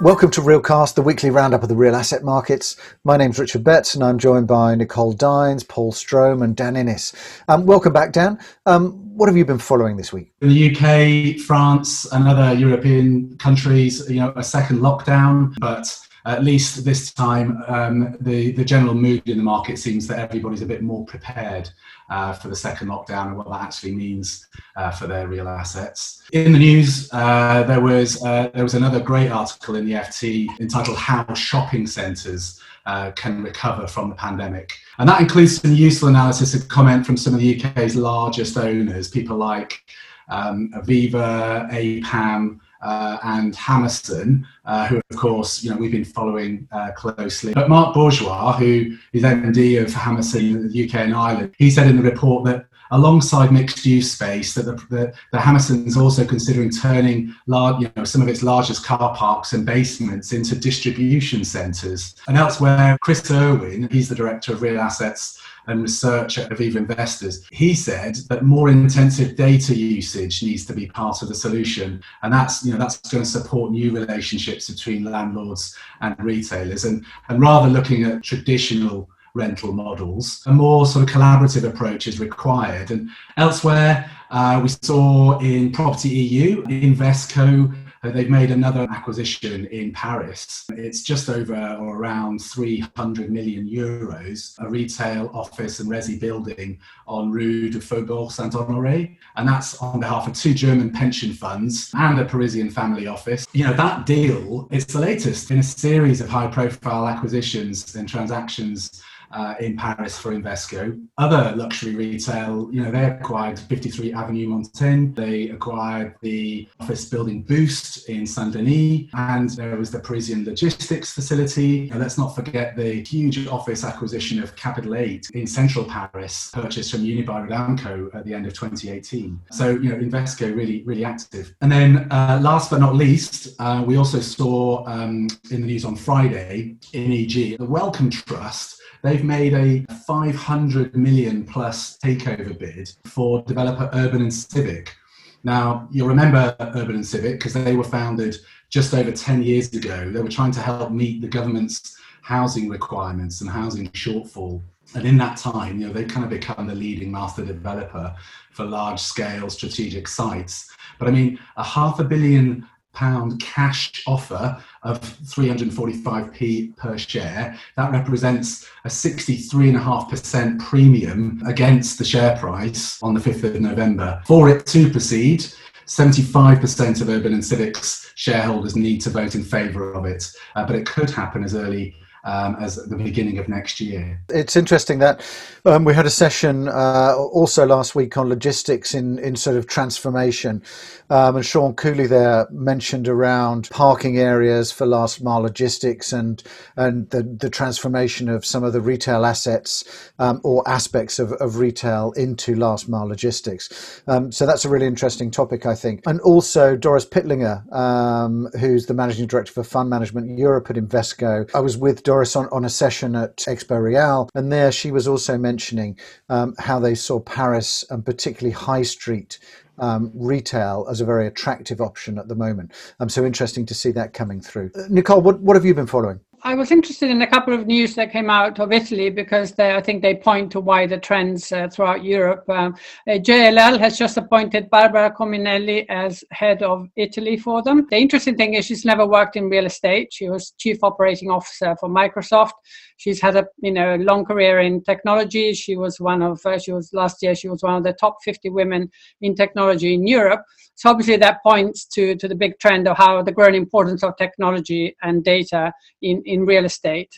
Welcome to Realcast, the weekly roundup of the real asset markets. My name's Richard Betts, and I'm joined by Nicole Dines, Paul Strome, and Dan Innes. Um, welcome back, Dan. Um, what have you been following this week? In the UK, France, and other European countries, you know, a second lockdown, but at least this time, um, the, the general mood in the market seems that everybody's a bit more prepared uh, for the second lockdown and what that actually means uh, for their real assets. In the news, uh, there was uh, there was another great article in the FT entitled "How Shopping Centres uh, Can Recover from the Pandemic," and that includes some useful analysis and comment from some of the UK's largest owners, people like um, Aviva, APAM uh, and Hammerson, uh, who of course you know we've been following uh, closely. But Mark Bourgeois, who is MD of Hammerson the UK and Ireland, he said in the report that alongside mixed use space that the, the, the Hammerson is also considering turning large, you know, some of its largest car parks and basements into distribution centres. And elsewhere, Chris Urwin, he's the director of real assets and research at Aviva Investors, he said that more intensive data usage needs to be part of the solution, and that's you know that's going to support new relationships between landlords and retailers, and and rather looking at traditional rental models, a more sort of collaborative approach is required. And elsewhere, uh, we saw in Property EU, Invesco uh, they've made another acquisition in Paris. It's just over or around 300 million euros, a retail office and resi building on Rue du Faubourg Saint Honoré. And that's on behalf of two German pension funds and a Parisian family office. You know, that deal is the latest in a series of high profile acquisitions and transactions uh, in Paris for Invesco. Other luxury retail, you know, they acquired 53 Avenue Montaigne, they acquired the office building Boost in Saint Denis, and there was the Parisian logistics facility. And let's not forget the huge office acquisition of Capital 8 in central Paris, purchased from Unibail-Rodamco at the end of 2018. So, you know, Invesco really, really active. And then uh, last but not least, uh, we also saw um, in the news on Friday in EG, the Wellcome Trust They've made a 500 million plus takeover bid for developer Urban and Civic. Now, you'll remember Urban and Civic because they were founded just over 10 years ago. They were trying to help meet the government's housing requirements and housing shortfall. And in that time, you know, they kind of become the leading master developer for large scale strategic sites. But I mean, a half a billion pound cash offer of 345p per share. That represents a 63.5% premium against the share price on the 5th of November. For it to proceed, 75% of Urban and Civics shareholders need to vote in favour of it, uh, but it could happen as early um, as the beginning of next year. It's interesting that um, we had a session uh, also last week on logistics in, in sort of transformation. Um, and Sean Cooley there mentioned around parking areas for last mile logistics and and the, the transformation of some of the retail assets um, or aspects of, of retail into last mile logistics. Um, so that's a really interesting topic, I think. And also Doris Pittlinger, um, who's the managing director for fund management Europe at Invesco. I was with Doris on, on a session at Expo Real, and there she was also mentioning um, how they saw Paris and particularly high street um, retail as a very attractive option at the moment. Um, so interesting to see that coming through. Uh, Nicole, what, what have you been following? I was interested in a couple of news that came out of Italy because they, I think they point to wider trends uh, throughout Europe. Um, uh, JLL has just appointed Barbara Cominelli as head of Italy for them. The interesting thing is she's never worked in real estate. She was chief operating officer for Microsoft. She's had a you know long career in technology. She was one of uh, she was last year she was one of the top 50 women in technology in Europe. So obviously that points to to the big trend of how the growing importance of technology and data in in real estate.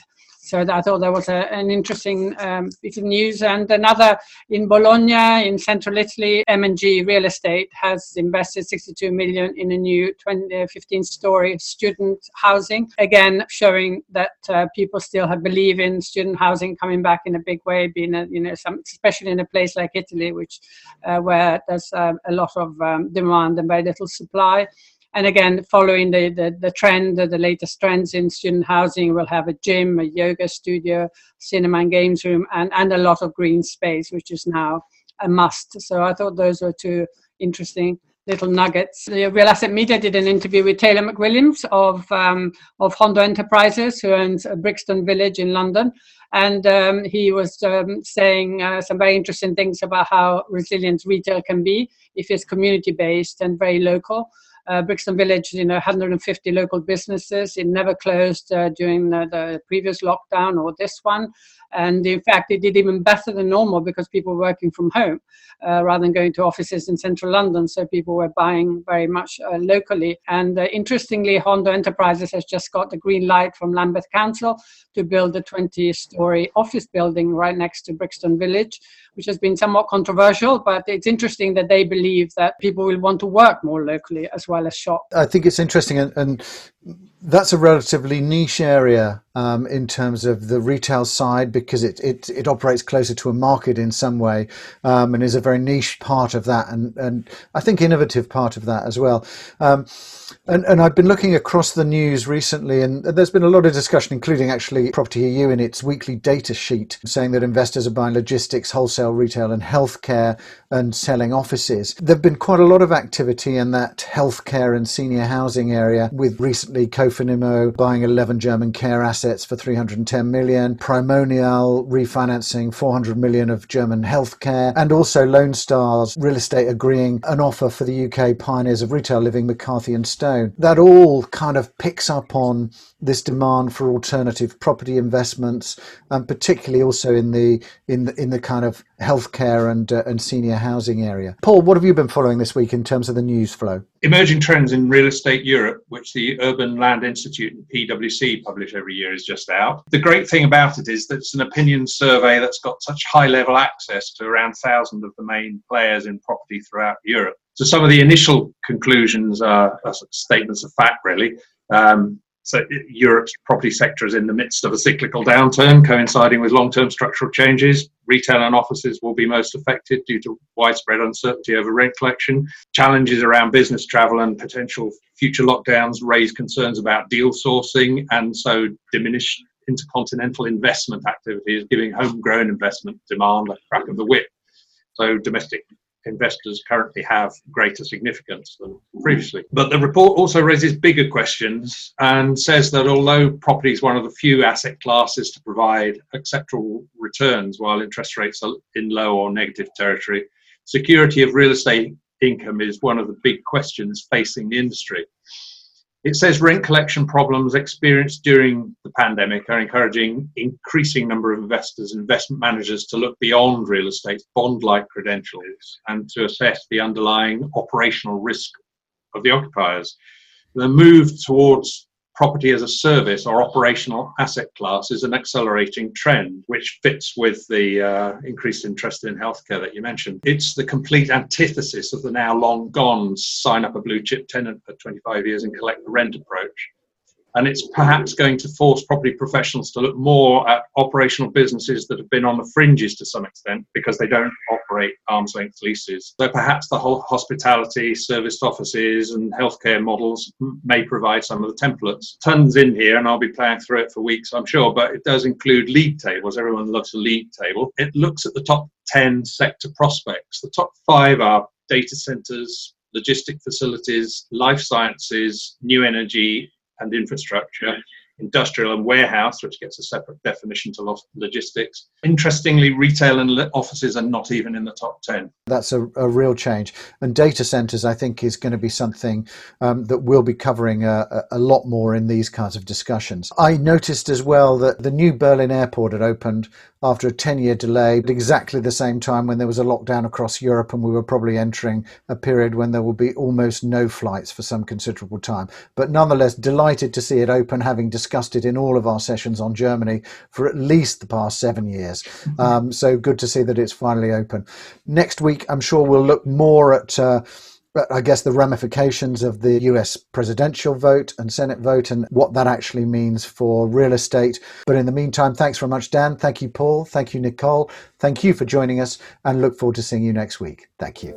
So I thought that was a, an interesting um, bit of news. And another in Bologna, in central Italy, M&G Real Estate has invested 62 million in a new 15-story uh, student housing. Again, showing that uh, people still have believe in student housing coming back in a big way, being a, you know, some, especially in a place like Italy, which uh, where there's uh, a lot of um, demand and very little supply. And again, following the, the, the trend, the latest trends in student housing, we'll have a gym, a yoga studio, cinema and games room, and, and a lot of green space, which is now a must. So I thought those were two interesting little nuggets. The Real Asset Media did an interview with Taylor McWilliams of um, of Hondo Enterprises, who owns Brixton Village in London, and um, he was um, saying uh, some very interesting things about how resilient retail can be if it's community based and very local. Uh, Brixton Village, you know, 150 local businesses. It never closed uh, during the, the, previous lockdown or this one. And in fact, it did even better than normal because people were working from home uh, rather than going to offices in central London. So people were buying very much uh, locally. And uh, interestingly, Hondo Enterprises has just got the green light from Lambeth Council to build a 20 story office building right next to Brixton Village, which has been somewhat controversial. But it's interesting that they believe that people will want to work more locally as well as shop. I think it's interesting and, and that's a relatively niche area um, in terms of the retail side because it, it, it operates closer to a market in some way um, and is a very niche part of that and, and I think innovative part of that as well. Um, and, and I've been looking across the news recently, and there's been a lot of discussion, including actually Property EU in its weekly data sheet, saying that investors are buying logistics, wholesale, retail, and healthcare and selling offices. There have been quite a lot of activity in that healthcare and senior housing area, with recently Cofinimmo buying 11 German care assets for 310 million, Primonial refinancing 400 million of German healthcare, and also Lone Stars Real Estate agreeing an offer for the UK pioneers of retail living, McCarthy and Stone. That all kind of picks up on this demand for alternative property investments, and particularly also in the in the, in the kind of healthcare and uh, and senior housing area. Paul, what have you been following this week in terms of the news flow? Emerging trends in real estate Europe, which the Urban Land Institute and PwC publish every year, is just out. The great thing about it is that it's an opinion survey that's got such high level access to around thousand of the main players in property throughout Europe. So some of the initial conclusions are, are statements of fact, really. Um, so Europe's property sector is in the midst of a cyclical downturn coinciding with long-term structural changes. Retail and offices will be most affected due to widespread uncertainty over rent collection. Challenges around business travel and potential future lockdowns raise concerns about deal sourcing and so diminish intercontinental investment activity is giving homegrown investment demand a crack of the whip. So domestic investors currently have greater significance than previously. But the report also raises bigger questions and says that although property is one of the few asset classes to provide acceptable returns while interest rates are in low or negative territory, security of real estate income is one of the big questions facing the industry. It says rent collection problems experienced during the pandemic are encouraging increasing number of investors and investment managers to look beyond real estate's bond-like credentials and to assess the underlying operational risk of the occupiers. The move towards property as a service or operational asset class is an accelerating trend, which fits with the uh, increased interest in healthcare that you mentioned. It's the complete antithesis of the now long gone sign up a blue chip tenant for 25 years and collect the rent approach. And it's perhaps going to force property professionals to look more at operational businesses that have been on the fringes to some extent because they don't operate arm's length leases. So perhaps the whole hospitality, serviced offices, and healthcare models may provide some of the templates. Tons in here, and I'll be playing through it for weeks, I'm sure, but it does include league tables. Everyone loves a league table. It looks at the top 10 sector prospects. The top five are data centers, logistic facilities, life sciences, new energy, and infrastructure, industrial and warehouse, which gets a separate definition to logistics. Interestingly, retail and offices are not even in the top 10. That's a, a real change. And data centers, I think, is going to be something um, that we'll be covering a, a, lot more in these kinds of discussions. I noticed as well that the new Berlin airport had opened after a 10 year delay, at exactly the same time when there was a lockdown across Europe, and we were probably entering a period when there will be almost no flights for some considerable time. But nonetheless, delighted to see it open, having discussed it in all of our sessions on Germany for at least the past seven years. Mm-hmm. Um, so good to see that it's finally open. Next week, I'm sure we'll look more at. Uh, I guess the ramifications of the US presidential vote and Senate vote and what that actually means for real estate. But in the meantime, thanks very much, Dan. Thank you, Paul. Thank you, Nicole. Thank you for joining us and look forward to seeing you next week. Thank you.